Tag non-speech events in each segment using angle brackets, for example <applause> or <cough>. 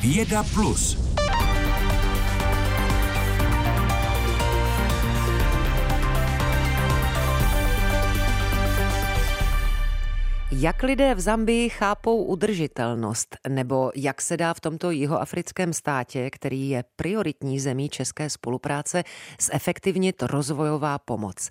Věda Plus. Jak lidé v Zambii chápou udržitelnost, nebo jak se dá v tomto jihoafrickém státě, který je prioritní zemí české spolupráce, zefektivnit rozvojová pomoc?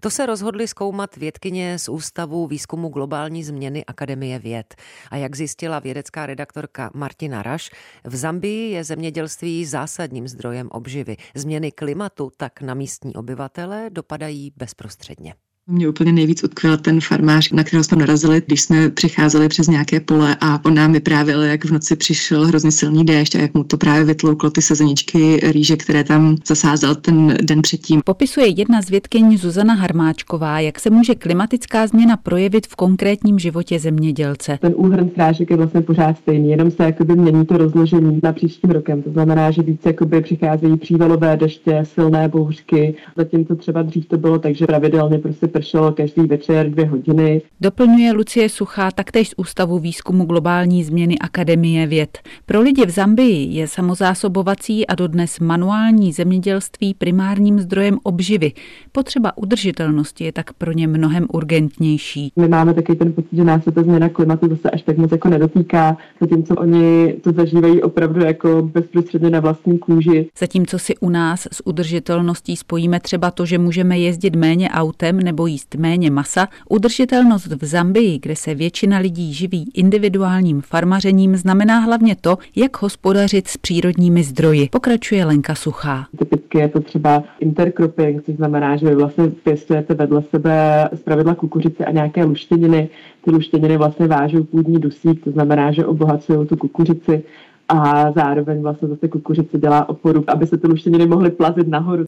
To se rozhodli zkoumat vědkyně z Ústavu výzkumu globální změny Akademie věd. A jak zjistila vědecká redaktorka Martina Raš, v Zambii je zemědělství zásadním zdrojem obživy. Změny klimatu tak na místní obyvatele dopadají bezprostředně. Mě úplně nejvíc utkvěl ten farmář, na kterého jsme narazili, když jsme přicházeli přes nějaké pole a on nám vyprávěl, jak v noci přišel hrozně silný déšť a jak mu to právě vytlouklo ty sezeničky rýže, které tam zasázel ten den předtím. Popisuje jedna z vědkyň Zuzana Harmáčková, jak se může klimatická změna projevit v konkrétním životě zemědělce. Ten úhrn srážek je vlastně pořád stejný, jenom se jakoby mění to rozložení na příštím rokem. To znamená, že více jakoby přicházejí přívalové deště, silné bouřky, zatímco třeba dřív to bylo tak, že pravidelně prostě pršelo každý večer dvě hodiny. Doplňuje Lucie Suchá taktéž z Ústavu výzkumu globální změny Akademie věd. Pro lidi v Zambii je samozásobovací a dodnes manuální zemědělství primárním zdrojem obživy. Potřeba udržitelnosti je tak pro ně mnohem urgentnější. My máme taky ten pocit, že nás se ta změna klimatu zase až tak moc jako nedotýká, zatímco oni to zažívají opravdu jako bezprostředně na vlastní kůži. Zatímco si u nás s udržitelností spojíme třeba to, že můžeme jezdit méně autem nebo jíst méně masa, udržitelnost v Zambii, kde se většina lidí živí individuálním farmařením, znamená hlavně to, jak hospodařit s přírodními zdroji. Pokračuje Lenka Suchá. Typicky je to třeba intercropping, což znamená, že vy vlastně pěstujete vedle sebe zpravidla kukuřice a nějaké luštěniny. Ty luštěniny vlastně vážou půdní dusík, to znamená, že obohacují tu kukuřici a zároveň vlastně zase kukuřice dělá oporu, aby se ty luštěniny mohly plazit nahoru.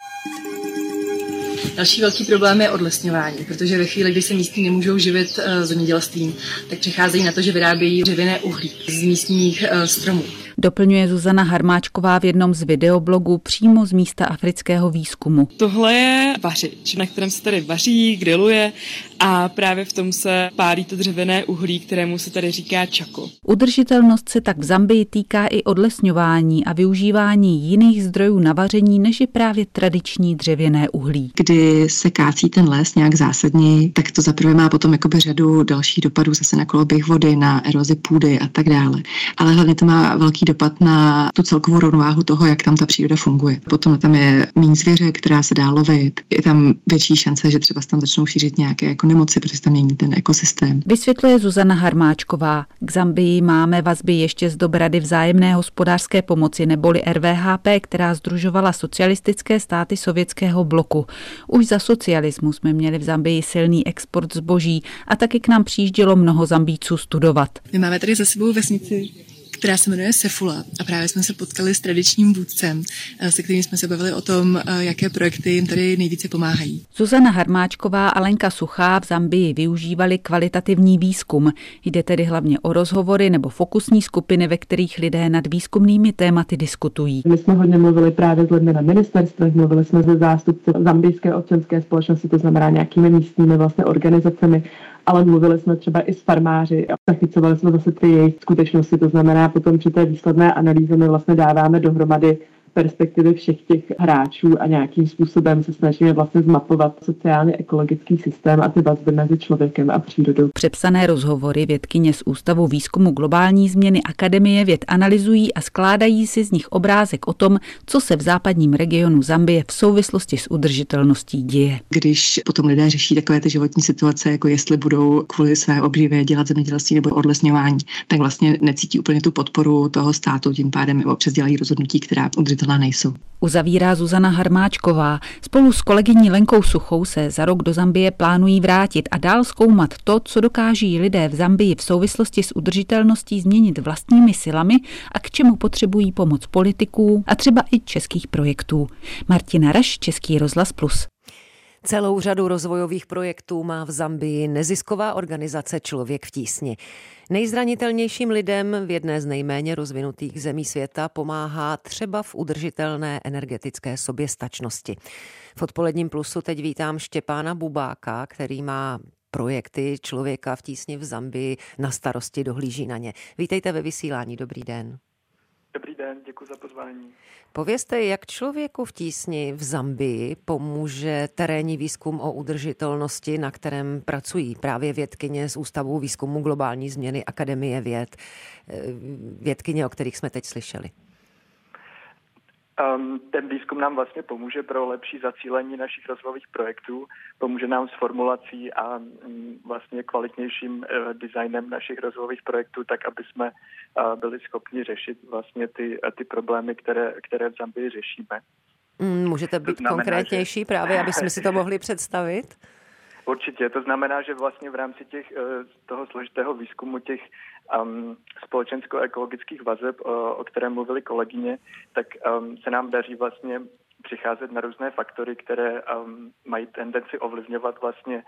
Další velký problém je odlesňování, protože ve chvíli, kdy se místní nemůžou živit uh, zemědělstvím, tak přicházejí na to, že vyrábějí dřevěné uhlí z místních uh, stromů. Doplňuje Zuzana Harmáčková v jednom z videoblogů přímo z místa afrického výzkumu. Tohle je vařič, na kterém se tady vaří, griluje a právě v tom se pálí to dřevěné uhlí, kterému se tady říká čako. Udržitelnost se tak v Zambii týká i odlesňování a využívání jiných zdrojů na vaření, než je právě tradiční dřevěné uhlí. Kdy se kácí ten les nějak zásadně, tak to zaprvé má potom jakoby řadu dalších dopadů zase na koloběh vody, na erozi půdy a tak dále. Ale hlavně to má velký dopad na tu celkovou rovnováhu toho, jak tam ta příroda funguje. Potom tam je méně zvěře, která se dá lovit, je tam větší šance, že třeba se tam začnou šířit nějaké jako nemoci, protože tam mění ten ekosystém. Vysvětluje Zuzana Harmáčková. K Zambii máme vazby ještě z dobrady vzájemné hospodářské pomoci neboli RVHP, která združovala socialistické státy sovětského bloku. Už za socialismu jsme měli v Zambii silný export zboží a taky k nám přijíždělo mnoho Zambíců studovat. My máme tady za sebou vesnici která se jmenuje Sefula a právě jsme se potkali s tradičním vůdcem, eh, se kterým jsme se bavili o tom, eh, jaké projekty jim tady nejvíce pomáhají. Zuzana Harmáčková a Lenka Suchá v Zambii využívali kvalitativní výzkum. Jde tedy hlavně o rozhovory nebo fokusní skupiny, ve kterých lidé nad výzkumnými tématy diskutují. My jsme hodně mluvili právě s lidmi na ministerstvech, mluvili jsme se zástupci zambijské občanské společnosti, to znamená nějakými místními vlastně organizacemi, ale mluvili jsme třeba i s farmáři a zachycovali jsme zase ty jejich skutečnosti, to znamená potom při té výsledné analýze my vlastně dáváme dohromady perspektivy všech těch hráčů a nějakým způsobem se snažíme vlastně zmapovat sociálně ekologický systém a ty vazby mezi člověkem a přírodou. Přepsané rozhovory vědkyně z Ústavu výzkumu globální změny Akademie věd analyzují a skládají si z nich obrázek o tom, co se v západním regionu Zambie v souvislosti s udržitelností děje. Když potom lidé řeší takové ty životní situace, jako jestli budou kvůli své obživě dělat zemědělství nebo odlesňování, tak vlastně necítí úplně tu podporu toho státu, tím pádem občas dělají rozhodnutí, která udržitelná nejsou. Uzavírá Zuzana Harmáčková. Spolu s kolegyní Lenkou Suchou se za rok do Zambie plánují vrátit a dál zkoumat to, co dokáží lidé v Zambii v souvislosti s udržitelností změnit vlastními silami a k čemu potřebují pomoc politiků a třeba i českých projektů. Martina Raš, Český rozhlas Plus. Celou řadu rozvojových projektů má v Zambii nezisková organizace Člověk v tísni. Nejzranitelnějším lidem v jedné z nejméně rozvinutých zemí světa pomáhá třeba v udržitelné energetické soběstačnosti. V odpoledním plusu teď vítám Štěpána Bubáka, který má projekty Člověka v tísni v Zambii na starosti, dohlíží na ně. Vítejte ve vysílání, dobrý den. Den, děkuji za pozvání. Povězte, jak člověku v tísni v Zambii pomůže terénní výzkum o udržitelnosti, na kterém pracují právě vědkyně z Ústavu výzkumu globální změny Akademie věd, eh, vědkyně, o kterých jsme teď slyšeli. Um, ten výzkum nám vlastně pomůže pro lepší zacílení našich rozvojových projektů, pomůže nám s formulací a um, vlastně kvalitnějším uh, designem našich rozvojových projektů, tak aby jsme uh, byli schopni řešit vlastně ty, uh, ty problémy, které, které v Zambii řešíme. Mm, můžete být znamená, konkrétnější že... právě, aby jsme si to <laughs> mohli představit? Určitě, to znamená, že vlastně v rámci těch, toho složitého výzkumu těch um, společensko-ekologických vazeb, o, o které mluvili kolegyně, tak um, se nám daří vlastně přicházet na různé faktory, které um, mají tendenci ovlivňovat vlastně,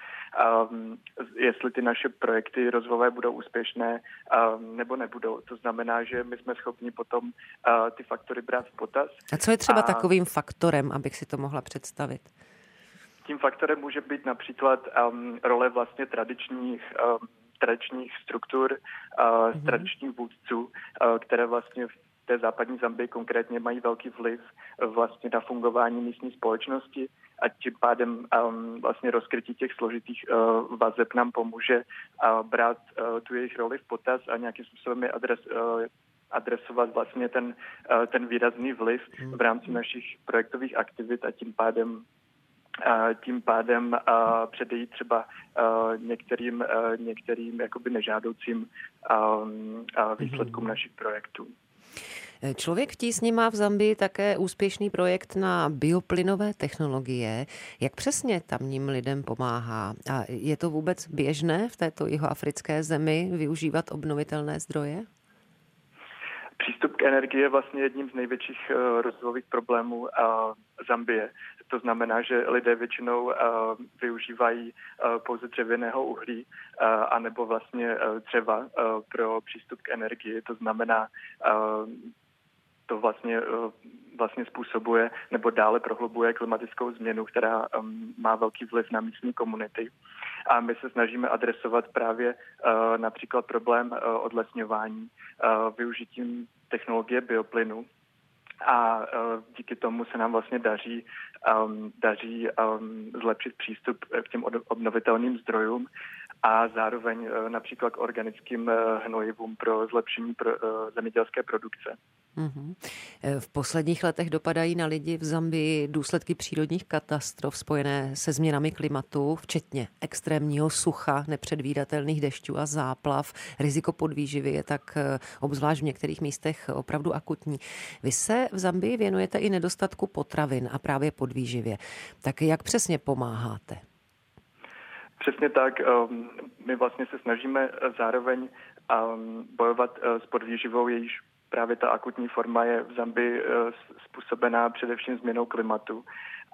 um, jestli ty naše projekty rozvojové budou úspěšné um, nebo nebudou. To znamená, že my jsme schopni potom uh, ty faktory brát v potaz. A co je třeba a... takovým faktorem, abych si to mohla představit? Tím faktorem může být například um, role vlastně tradičních um, tradičních struktur, mm-hmm. tradičních vůdců, které vlastně v té západní Zambii konkrétně mají velký vliv vlastně na fungování místní společnosti a tím pádem um, vlastně rozkrytí těch složitých uh, vazeb nám pomůže uh, brát uh, tu jejich roli v potaz a nějakým způsobem je adres, uh, adresovat vlastně ten, uh, ten výrazný vliv v rámci našich projektových aktivit a tím pádem tím pádem předejít třeba některým, některým jakoby nežádoucím výsledkům mm-hmm. našých projektů. Člověk v tísni má v Zambii také úspěšný projekt na bioplynové technologie. Jak přesně tamním lidem pomáhá? A je to vůbec běžné v této jihoafrické zemi využívat obnovitelné zdroje? Přístup k energii je vlastně jedním z největších uh, rozvojových problémů uh, Zambie. To znamená, že lidé většinou uh, využívají uh, pouze dřevěného uhlí uh, anebo vlastně uh, dřeva uh, pro přístup k energii. To znamená, uh, to vlastně, vlastně způsobuje nebo dále prohlubuje klimatickou změnu, která má velký vliv na místní komunity. A my se snažíme adresovat právě například problém odlesňování využitím technologie bioplynu, a uh, díky tomu se nám vlastně daří, um, daří um, zlepšit přístup k těm obnovitelným zdrojům a zároveň uh, například k organickým uh, hnojivům pro zlepšení pro, uh, zemědělské produkce. Mm-hmm. V posledních letech dopadají na lidi v Zambii důsledky přírodních katastrof spojené se změnami klimatu, včetně extrémního sucha, nepředvídatelných dešťů a záplav. Riziko podvýživy je tak eh, obzvlášť v některých místech opravdu akutní. Vy se v Zambii věnujete i nedostatku potravin a právě podvýživě. Tak jak přesně pomáháte? Přesně tak. Ehm, my vlastně se snažíme zároveň ehm, bojovat eh, s podvýživou, jejíž právě ta akutní forma je v Zambii eh, způsobená především změnou klimatu.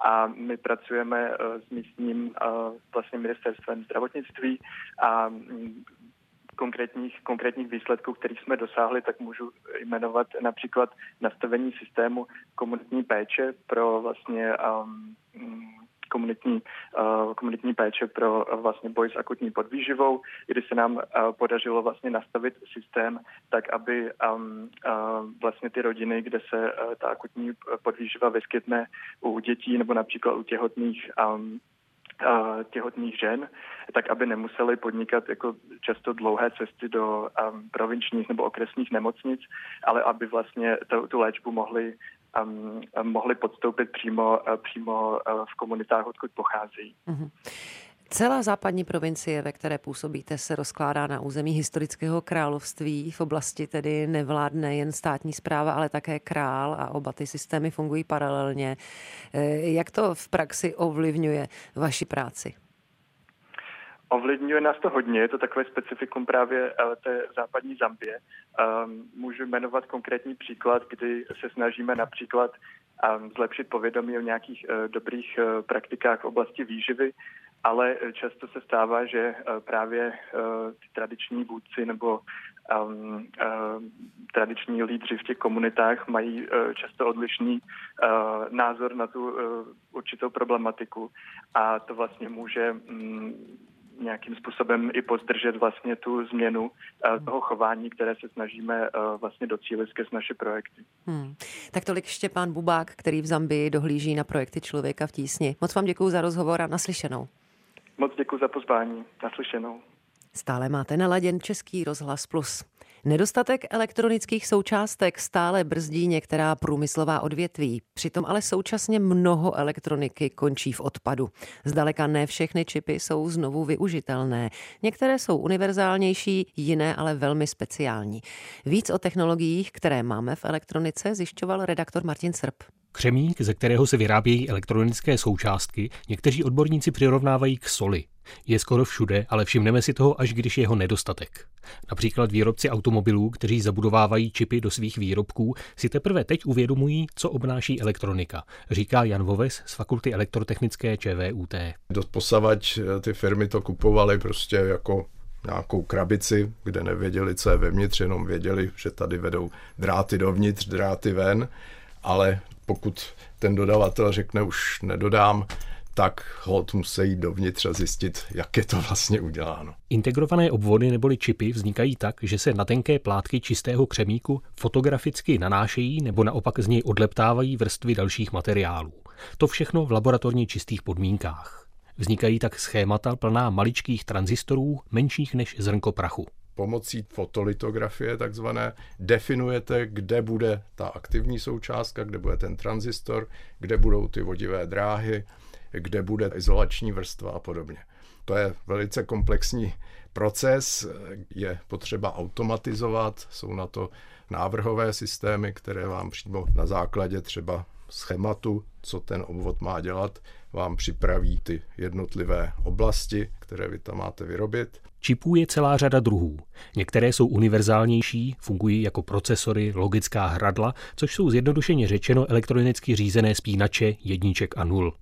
A my pracujeme eh, s místním eh, vlastně ministerstvem zdravotnictví a mm, konkrétních, konkrétních výsledků, kterých jsme dosáhli, tak můžu jmenovat například nastavení systému komunitní péče pro vlastně um, komunitní, uh, komunitní péče pro uh, vlastně boj s akutní podvýživou, kdy se nám uh, podařilo vlastně nastavit systém tak, aby uh, vlastně ty rodiny, kde se ta akutní podvýživa vyskytne u dětí nebo například u těhotných um, těhotných žen, tak aby nemuseli podnikat jako často dlouhé cesty do um, provinčních nebo okresních nemocnic, ale aby vlastně tu, tu léčbu mohli um, mohli podstoupit přímo, uh, přímo uh, v komunitách, odkud pocházejí. Mm-hmm. Celá západní provincie, ve které působíte, se rozkládá na území historického království. V oblasti tedy nevládne jen státní zpráva, ale také král a oba ty systémy fungují paralelně. Eh, jak to v praxi ovlivňuje vaši práci? Ovlivňuje nás to hodně, je to takové specifikum právě eh, té západní Zambie. Um, můžu jmenovat konkrétní příklad, kdy se snažíme například um, zlepšit povědomí o nějakých uh, dobrých uh, praktikách v oblasti výživy, ale často se stává, že uh, právě ty tradiční vůdci nebo um, tradiční lídři v těch komunitách mají často odlišný názor na tu určitou problematiku a to vlastně může um, nějakým způsobem i pozdržet vlastně tu změnu uh, toho chování, které se snažíme uh, vlastně docílit skrz naše projekty. Hmm. Tak tolik Štěpán Bubák, který v Zambii dohlíží na projekty Člověka v tísni. Moc vám děkuji za rozhovor a naslyšenou. Moc děkuji za pozvání. Naslyšenou. Stále máte naladěn Český rozhlas Plus. Nedostatek elektronických součástek stále brzdí některá průmyslová odvětví. Přitom ale současně mnoho elektroniky končí v odpadu. Zdaleka ne všechny čipy jsou znovu využitelné. Některé jsou univerzálnější, jiné ale velmi speciální. Víc o technologiích, které máme v elektronice, zjišťoval redaktor Martin Srb. Křemík, ze kterého se vyrábějí elektronické součástky, někteří odborníci přirovnávají k soli. Je skoro všude, ale všimneme si toho, až když je jeho nedostatek. Například výrobci automobilů, kteří zabudovávají čipy do svých výrobků, si teprve teď uvědomují, co obnáší elektronika, říká Jan Voves z Fakulty elektrotechnické ČVUT. Posavač eh, ty firmy to kupovaly prostě jako nějakou krabici, kde nevěděli, co je vevnitř, jenom věděli, že tady vedou dráty dovnitř, dráty ven, ale pokud ten dodavatel řekne už nedodám, tak hod musí dovnitř a zjistit, jak je to vlastně uděláno. Integrované obvody neboli čipy vznikají tak, že se na tenké plátky čistého křemíku fotograficky nanášejí nebo naopak z něj odleptávají vrstvy dalších materiálů. To všechno v laboratorně čistých podmínkách. Vznikají tak schémata plná maličkých tranzistorů, menších než zrnko prachu pomocí fotolitografie takzvané definujete, kde bude ta aktivní součástka, kde bude ten tranzistor, kde budou ty vodivé dráhy, kde bude izolační vrstva a podobně. To je velice komplexní proces, je potřeba automatizovat, jsou na to návrhové systémy, které vám přímo na základě třeba schématu, co ten obvod má dělat, vám připraví ty jednotlivé oblasti, které vy tam máte vyrobit. Čipů je celá řada druhů. Některé jsou univerzálnější, fungují jako procesory, logická hradla, což jsou zjednodušeně řečeno elektronicky řízené spínače jedniček a nul.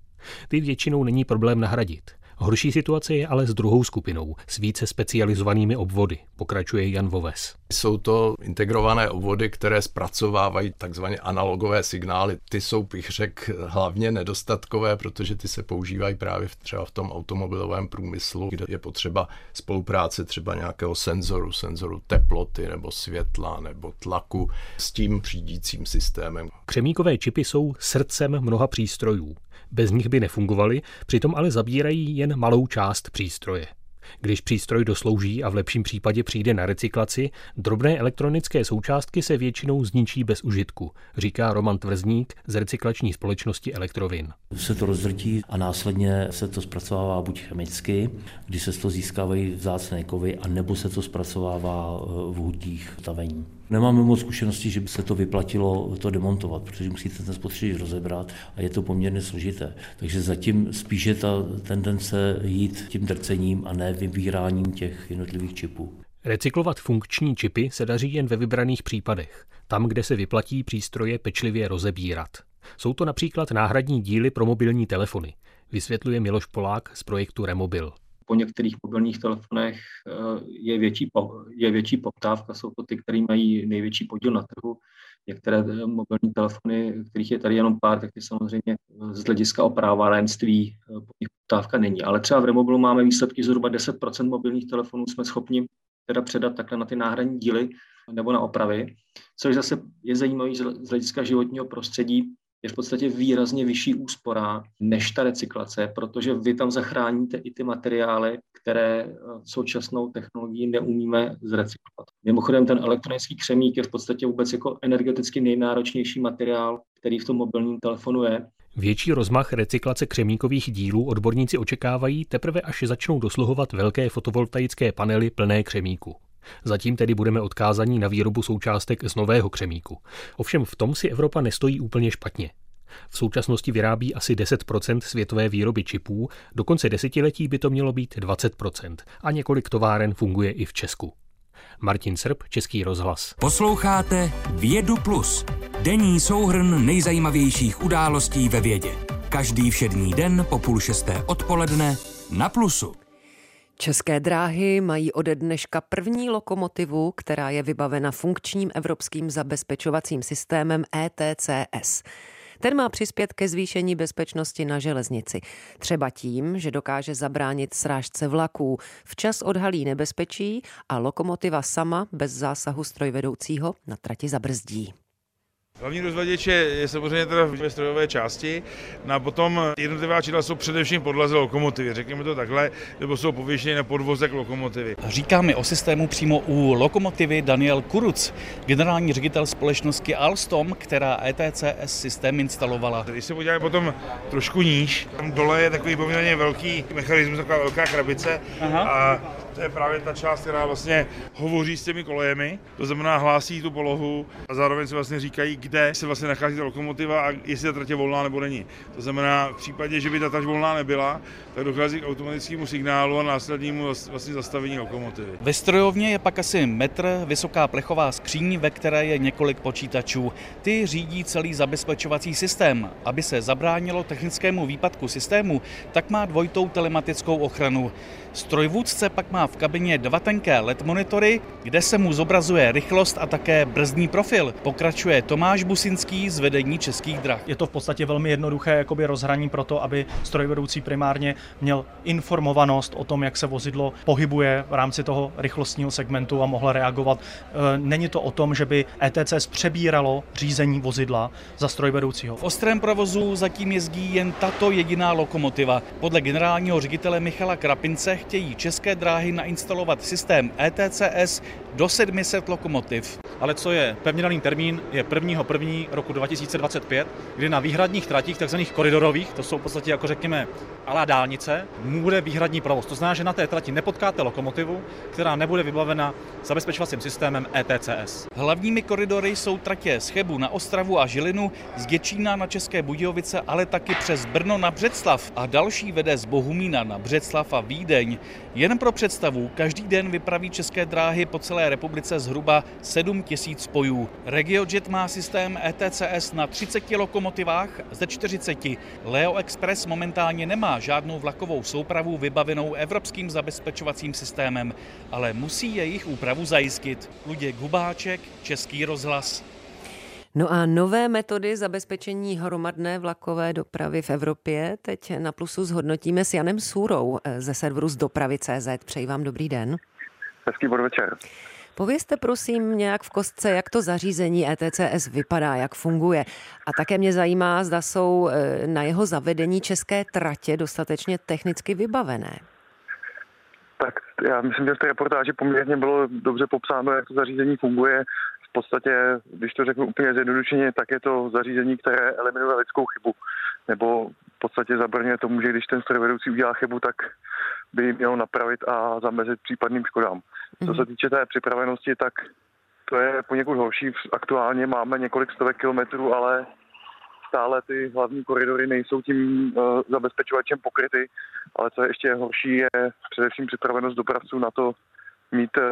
Ty většinou není problém nahradit. Horší situace je ale s druhou skupinou, s více specializovanými obvody, pokračuje Jan Voves. Jsou to integrované obvody, které zpracovávají takzvané analogové signály. Ty jsou, bych řekl, hlavně nedostatkové, protože ty se používají právě třeba v tom automobilovém průmyslu, kde je potřeba spolupráce třeba nějakého senzoru, senzoru teploty nebo světla nebo tlaku s tím řídícím systémem. Křemíkové čipy jsou srdcem mnoha přístrojů. Bez nich by nefungovaly, přitom ale zabírají jen malou část přístroje. Když přístroj doslouží a v lepším případě přijde na recyklaci, drobné elektronické součástky se většinou zničí bez užitku, říká Roman Tvrzník z recyklační společnosti Elektrovin. Se to rozdrtí a následně se to zpracovává buď chemicky, kdy se z toho získávají vzácné kovy, a nebo se to zpracovává v hutích tavení. Nemáme moc zkušeností, že by se to vyplatilo to demontovat, protože musíte ten spotřebič rozebrat a je to poměrně složité. Takže zatím spíše ta tendence jít tím drcením a ne vybíráním těch jednotlivých čipů. Recyklovat funkční čipy se daří jen ve vybraných případech, tam, kde se vyplatí přístroje pečlivě rozebírat. Jsou to například náhradní díly pro mobilní telefony, vysvětluje Miloš Polák z projektu Remobil po některých mobilních telefonech eh, je větší, je větší poptávka, jsou to ty, které mají největší podíl na trhu. Některé eh, mobilní telefony, kterých je tady jenom pár, tak ty samozřejmě eh, z hlediska oprávárenství po nich poptávka není. Ale třeba v Remobilu máme výsledky zhruba 10% mobilních telefonů jsme schopni teda předat takhle na ty náhradní díly nebo na opravy, což zase je zajímavé z hlediska životního prostředí, je v podstatě výrazně vyšší úspora než ta recyklace, protože vy tam zachráníte i ty materiály, které eh, současnou technologií neumíme zrecyklovat. Mimochodem ten elektronický křemík je v podstatě vůbec jako energeticky nejnáročnější materiál, který v tom mobilním telefonu je. Větší rozmach recyklace křemíkových dílů odborníci očekávají teprve, až začnou dosluhovat velké fotovoltaické panely plné křemíku. Zatím tedy budeme odkázaní na výrobu součástek z nového křemíku. Ovšem v tom si Evropa nestojí úplně špatně. V současnosti vyrábí asi 10% světové výroby čipů, do konce desetiletí by to mělo být 20% a několik továren funguje i v Česku. Martin Srb, Český rozhlas. Posloucháte Vědu Plus, denní souhrn nejzajímavějších událostí ve vědě. Každý všední den po půl šesté odpoledne na Plusu. České dráhy mají ode dneška první lokomotivu, která je vybavena funkčním evropským zabezpečovacím systémem ETCS. Ten má přispět ke zvýšení bezpečnosti na železnici. Třeba tím, že dokáže zabránit srážce vlaků, včas odhalí nebezpečí a lokomotiva sama bez zásahu strojvedoucího na trati zabrzdí. Hlavní rozvaděč je, je samozřejmě teda ve strojové části, no a potom jednotlivá čidla jsou především podlaze lokomotivy, řekněme to takhle, nebo jsou pověšeny na podvozek lokomotivy. Říká mi o systému přímo u lokomotivy Daniel Kuruc, generální ředitel společnosti Alstom, která ETCS systém instalovala. Když se podíváme potom trošku níž, tam dole je takový poměrně velký mechanismus, taková velká krabice Aha. a to je právě ta část, která vlastně hovoří s těmi kolejemi, to znamená hlásí tu polohu a zároveň se vlastně říkají, kde se vlastně nachází ta lokomotiva a jestli ta trať je volná nebo není. To znamená, v případě, že by ta trať volná nebyla, tak dochází k automatickému signálu a následnímu vlastně zastavení lokomotivy. Ve strojovně je pak asi metr vysoká plechová skříň, ve které je několik počítačů. Ty řídí celý zabezpečovací systém. Aby se zabránilo technickému výpadku systému, tak má dvojitou telematickou ochranu. Strojvůdce pak má v kabině dva tenké LED monitory, kde se mu zobrazuje rychlost a také brzdní profil. Pokračuje Tomáš Businský z vedení Českých drah. Je to v podstatě velmi jednoduché jakoby rozhraní pro to, aby strojvedoucí primárně měl informovanost o tom, jak se vozidlo pohybuje v rámci toho rychlostního segmentu a mohl reagovat. E, není to o tom, že by ETCS přebíralo řízení vozidla za strojvedoucího. V ostrém provozu zatím jezdí jen tato jediná lokomotiva. Podle generálního ředitele Michala Krapince chtějí české dráhy nainstalovat systém ETCS do 700 lokomotiv. Ale co je pevně daný termín, je 1. 1. roku 2025, kdy na výhradních tratích, takzvaných koridorových, to jsou v podstatě jako řekněme alá dálnice, bude výhradní provoz. To znamená, že na té trati nepotkáte lokomotivu, která nebude vybavena zabezpečovacím systémem ETCS. Hlavními koridory jsou tratě z Chebu na Ostravu a Žilinu, z Děčína na České Budějovice, ale taky přes Brno na Břeclav a další vede z Bohumína na Břeclav a Vídeň. Jen pro představu, každý den vypraví české dráhy po celé republice zhruba 7 tisíc spojů. RegioJet má systém ETCS na 30 lokomotivách ze 40. Leo Express momentálně nemá žádnou vlakovou soupravu vybavenou evropským zabezpečovacím systémem, ale musí jejich úpravu zajistit. Luděk Hubáček, Český rozhlas. No a nové metody zabezpečení hromadné vlakové dopravy v Evropě teď na plusu zhodnotíme s Janem Sůrou eh, ze serveru z dopravy.cz. Přeji vám dobrý den. Hezký podvečer. Povězte prosím nějak v kostce, jak to zařízení ETCS vypadá, jak funguje. A také mě zajímá, zda jsou eh, na jeho zavedení české tratě dostatečně technicky vybavené. Tak já myslím, že v té reportáži poměrně bylo dobře popsáno, jak to zařízení funguje v podstatě, když to řeknu úplně zjednodušeně, tak je to zařízení, které eliminuje lidskou chybu. Nebo v podstatě zabrňuje tomu, že když ten strojvedoucí udělá chybu, tak by měl napravit a zamezit případným škodám. Co se týče té připravenosti, tak to je poněkud horší. Aktuálně máme několik stovek kilometrů, ale stále ty hlavní koridory nejsou tím uh, zabezpečovačem pokryty, ale co je ještě horší, je především připravenost dopravců na to mít uh,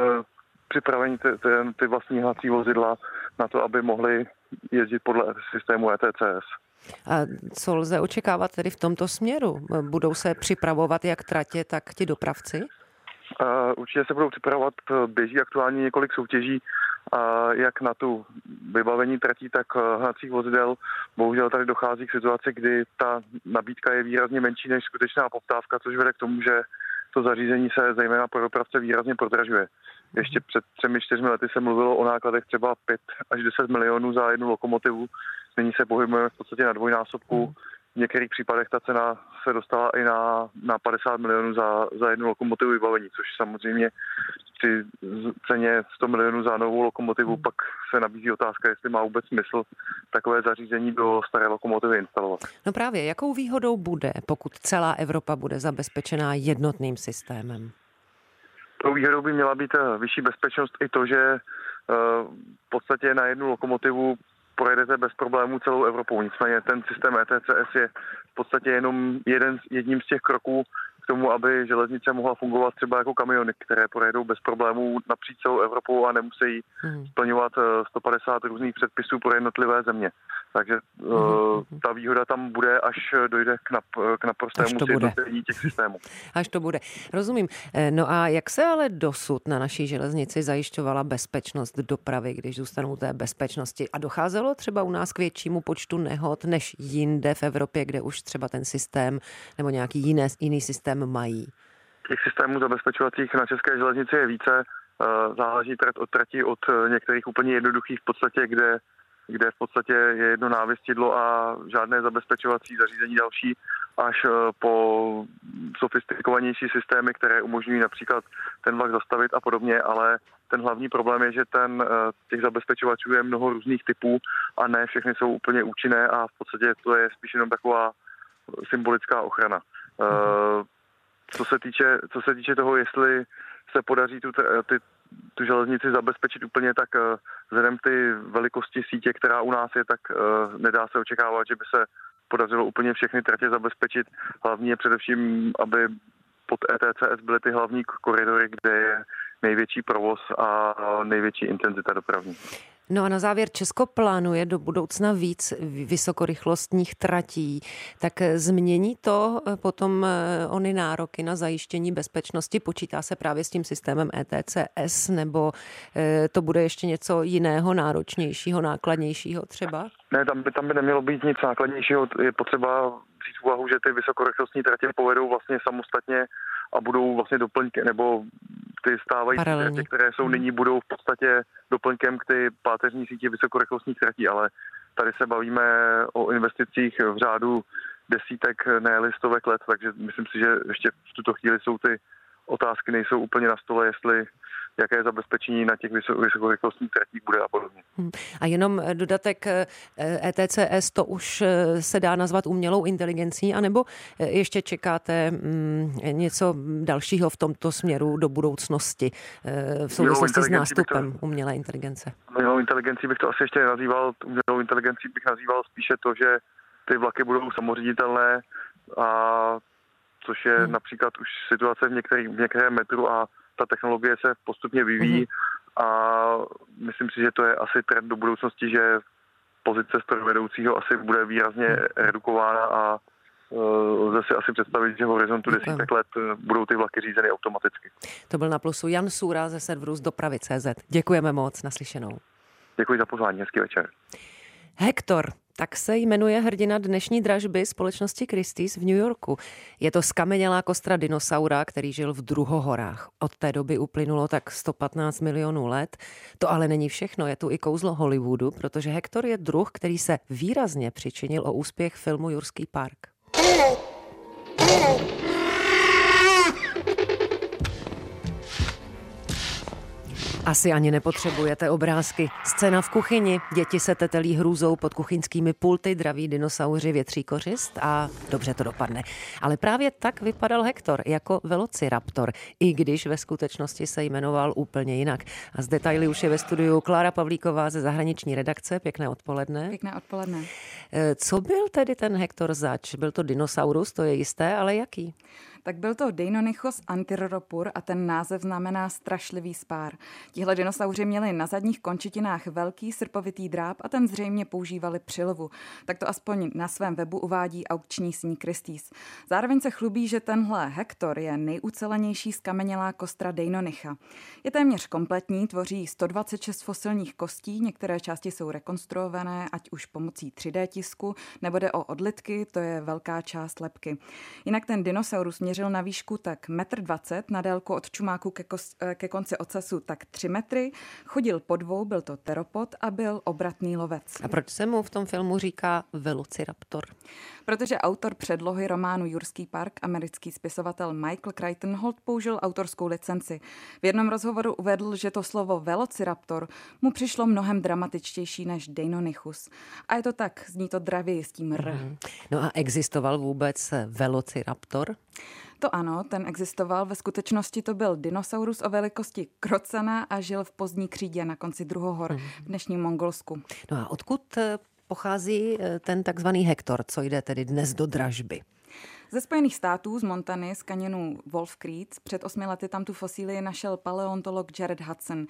připravení ty, ty, ty vlastní hlací vozidla na to, aby mohli jezdit podle systému ETCS. A co lze očekávat tedy v tomto směru? Budou se připravovat jak tratě, tak ti dopravci? Určitě se budou připravovat, běží aktuálně několik soutěží, jak na tu vybavení tratí, tak hnacích vozidel. Bohužel tady dochází k situaci, kdy ta nabídka je výrazně menší než skutečná poptávka, což vede k tomu, že to zařízení se zejména pro dopravce výrazně prodražuje. Ještě před třemi, čtyřmi lety se mluvilo o nákladech třeba 5 až 10 milionů za jednu lokomotivu. Nyní se pohybujeme v podstatě na dvojnásobku. V některých případech ta cena se dostala i na, na 50 milionů za, za jednu lokomotivu vybavení, což samozřejmě při ceně 100 milionů za novou lokomotivu pak se nabízí otázka, jestli má vůbec smysl takové zařízení do staré lokomotivy instalovat. No právě, jakou výhodou bude, pokud celá Evropa bude zabezpečená jednotným systémem? Tou výhodou by měla být eh, vyšší bezpečnost i to, že eh, v podstatě na jednu lokomotivu projedete bez problémů celou Evropou. Nicméně ten systém ETCS je v podstatě jenom jeden, jedním z těch kroků k tomu, aby železnice mohla fungovat třeba jako kamiony, které projedou bez problémů napříč celou Evropou a nemusí hmm. splňovat 150 různých předpisů pro jednotlivé země. Takže uh, ta výhoda tam bude, až dojde k, nap, k naprostému sjednocení těch systémů. <laughs> Až to bude. Rozumím. Eh, no a jak se ale dosud na naší železnici zajišťovala bezpečnost dopravy, když zůstanou té bezpečnosti? A docházelo třeba u nás k většímu počtu nehod než jinde v Evropě, kde už třeba ten systém nebo nějaký jiný, jiný systém mají? Těch systémů zabezpečovacích na české železnici je více. Záleží od trati od některých úplně jednoduchých v podstatě, kde kde v podstatě je jedno návěstidlo a žádné zabezpečovací zařízení další, až eh, po sofistikovanější systémy, které umožňují například ten vlak zastavit a podobně, ale ten hlavní problém je, že ten, eh, těch zabezpečovačů je mnoho různých typů a ne všechny jsou úplně účinné a v podstatě to je spíš jenom taková symbolická ochrana. Mm-hmm. Co se týče, co se týče toho, jestli se podaří tu, ty, tu železnici zabezpečit úplně, tak uh, vzhledem ty velikosti sítě, která u nás je, tak uh, nedá se očekávat, že by se podařilo úplně všechny tratě zabezpečit. Hlavně je především, aby pod ETCS byly ty hlavní koridory, kde je největší provoz a největší intenzita dopravní. No a na závěr Česko plánuje do budoucna víc vysokorychlostních tratí. Tak změní to eh, potom eh, ony nároky na zajištění bezpečnosti? Počítá se právě s tím systémem ETCS nebo eh, to bude ještě něco jiného, náročnějšího, nákladnějšího třeba? Ne, tam by, tam by nemělo být nic nákladnějšího. Je potřeba vzít úvahu, že ty vysokorychlostní tratě povedou vlastně samostatně a budou vlastně doplňky, nebo ty stávající tratě, které jsou nyní, budou v podstatě doplňkem k ty páteřní síti vysokorychlostních tratí, ale tady se bavíme o investicích v řádu desítek, ne stovek let, takže myslím si, že ještě v tuto chvíli jsou ty otázky nejsou úplně na stole, jestli jaké zabezpečení na těch vysokorychlostních tratích bude a podobně. Hmm. A jenom dodatek ETCS, eh, e to už eh, se dá nazvat umělou inteligencí, anebo eh, ještě čekáte mm, něco dalšího v tomto směru do budoucnosti v souvislosti s nástupem to, umělé inteligence? Umělou inteligencí bych to asi ještě nazýval, umělou inteligencí bych nazýval spíše to, že ty vlaky budou samoředitelné a což je hmm. například už situace v, některých, v některém metru a ta technologie se postupně vyvíjí hmm. a myslím si, že to je asi trend do budoucnosti, že pozice strojvedoucího asi bude výrazně hmm. redukována a e, lze si asi představit, že v horizontu desítek let e, budou ty vlaky řízeny automaticky. To byl na plusu Jan Sůra ze serveru z dopravy.cz. Děkujeme moc, naslyšenou. Děkuji za pozvání, hezký večer. Hektor, tak se jmenuje hrdina dnešní dražby společnosti Christie's v New Yorku. Je to skamenělá kostra dinosaura, který žil v druhohorách. Od té doby uplynulo tak 115 milionů let. To ale není všechno, je tu i kouzlo Hollywoodu, protože Hector je druh, který se výrazně přičinil o úspěch filmu Jurský park. Asi ani nepotřebujete obrázky. Scéna v kuchyni, děti se tetelí hrůzou pod kuchyňskými pulty, draví dinosauři větří kořist a dobře to dopadne. Ale právě tak vypadal Hektor jako velociraptor, i když ve skutečnosti se jmenoval úplně jinak. A z detaily už je ve studiu Klára Pavlíková ze zahraniční redakce. Pěkné odpoledne. Pěkné odpoledne. Eh, co byl tedy ten Hektor zač? Byl to dinosaurus, to je jisté, ale jaký? Tak byl to Deinonychos antiroropur a ten název znamená strašlivý spár. Tihle dinosauři měli na zadních končetinách velký srpovitý dráp a ten zřejmě používali při lovu. Tak to aspoň na svém webu uvádí aukční sní Christie's. Zároveň se chlubí, že tenhle Hector je nejucelenější skamenělá kostra Deinonycha. Je téměř kompletní, tvoří 126 fosilních kostí, některé části jsou rekonstruované, ať už pomocí 3D tisku, nebo jde o odlitky, to je velká část lepky. Jinak ten dinosaurus měří měřil na výšku tak 1,20 m, na délku od čumáku ke, kos, eh, ke konci ocasu tak 3 metry, chodil po dvou, byl to teropod a byl obratný lovec. A proč se mu v tom filmu říká Velociraptor? Protože autor předlohy románu Jurský park, americký spisovatel Michael Crichton Holt použil autorskou licenci. V jednom rozhovoru uvedl, že to slovo Velociraptor mu přišlo mnohem dramatičtější než Deinonychus. A je to tak, zní to dravě s tím R. Mm. No a existoval vůbec Velociraptor? To ano, ten existoval. Ve skutečnosti to byl dinosaurus o velikosti krocana a žil v pozdní křídě na konci druhohor v dnešním Mongolsku. No a odkud eh, pochází eh, ten takzvaný Hektor, co jde tedy dnes do dražby? Ze Spojených států, z Montany, z kaněnu Wolf Creek, před osmi lety tam tu fosílii našel paleontolog Jared Hudson.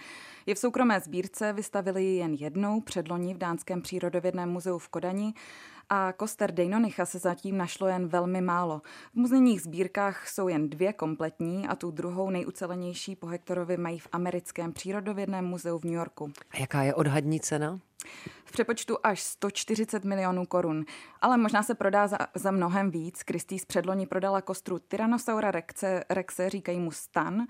Je v soukromé sbírce, vystavili ji jen jednou předloni v Dánském přírodovědném muzeu v Kodani a koster Deinonycha se zatím našlo jen velmi málo. V muzejních sbírkách jsou jen dvě kompletní a tu druhou nejucelenější po Hektorovi mají v americkém přírodovědném muzeu v New Yorku. A jaká je odhadní cena? V přepočtu až 140 milionů korun. Ale možná se prodá za, za mnohem víc. Kristýs předloni prodala kostru Tyrannosaura rexe, rexe říkají mu Stan, uh,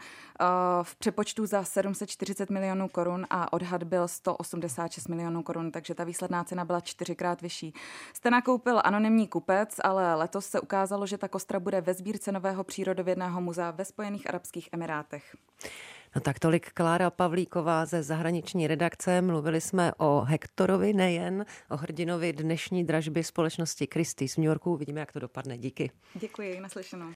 v přepočtu za 740 milionů korun a odhad byl 186 milionů korun, takže ta výsledná cena byla čtyřikrát vyšší. Stena koupil anonymní kupec, ale letos se ukázalo, že ta kostra bude ve sbírce Nového přírodovědného muzea ve Spojených Arabských Emirátech. No tak tolik Klára Pavlíková ze zahraniční redakce. Mluvili jsme o Hektorovi, nejen o hrdinovi dnešní dražby společnosti Christie z New Yorku. Vidíme, jak to dopadne. Díky. Děkuji, naslyšenou.